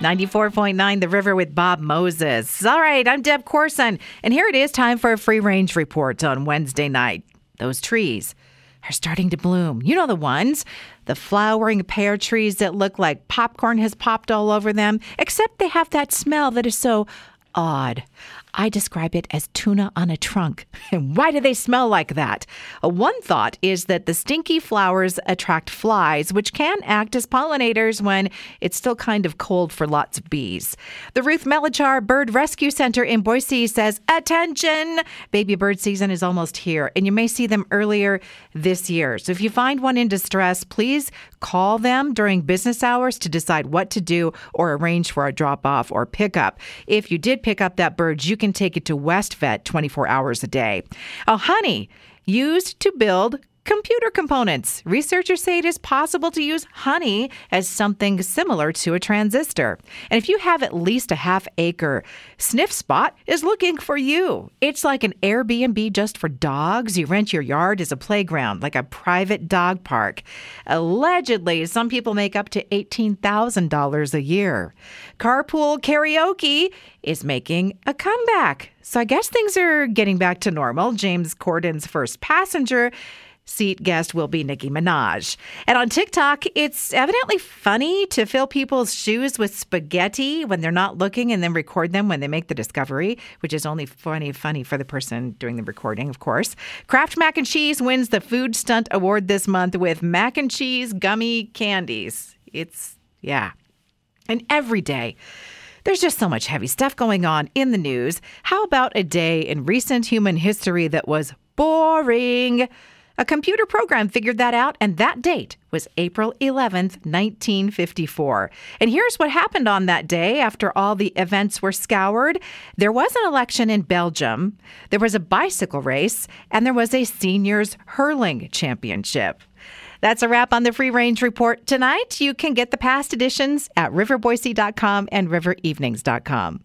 94.9 The River with Bob Moses. All right, I'm Deb Corson, and here it is time for a free range report on Wednesday night. Those trees are starting to bloom. You know the ones, the flowering pear trees that look like popcorn has popped all over them, except they have that smell that is so odd. I describe it as tuna on a trunk. And why do they smell like that? Uh, one thought is that the stinky flowers attract flies, which can act as pollinators when it's still kind of cold for lots of bees. The Ruth Melichar Bird Rescue Center in Boise says, Attention! Baby bird season is almost here, and you may see them earlier this year. So if you find one in distress, please call them during business hours to decide what to do or arrange for a drop off or pickup. If you did pick up that bird, you can take it to West Vet 24 hours a day. A honey used to build computer components. Researchers say it is possible to use honey as something similar to a transistor. And if you have at least a half acre, Sniff Spot is looking for you. It's like an Airbnb just for dogs. You rent your yard as a playground, like a private dog park. Allegedly, some people make up to $18,000 a year. Carpool karaoke is making a comeback. So I guess things are getting back to normal. James Corden's first passenger seat guest will be Nicki Minaj. And on TikTok, it's evidently funny to fill people's shoes with spaghetti when they're not looking and then record them when they make the discovery, which is only funny funny for the person doing the recording, of course. Kraft Mac and Cheese wins the Food Stunt Award this month with mac and cheese gummy candies. It's yeah. And every day there's just so much heavy stuff going on in the news. How about a day in recent human history that was boring? A computer program figured that out, and that date was April 11th, 1954. And here's what happened on that day after all the events were scoured there was an election in Belgium, there was a bicycle race, and there was a seniors hurling championship. That's a wrap on the Free Range Report tonight. You can get the past editions at riverboise.com and riverevenings.com.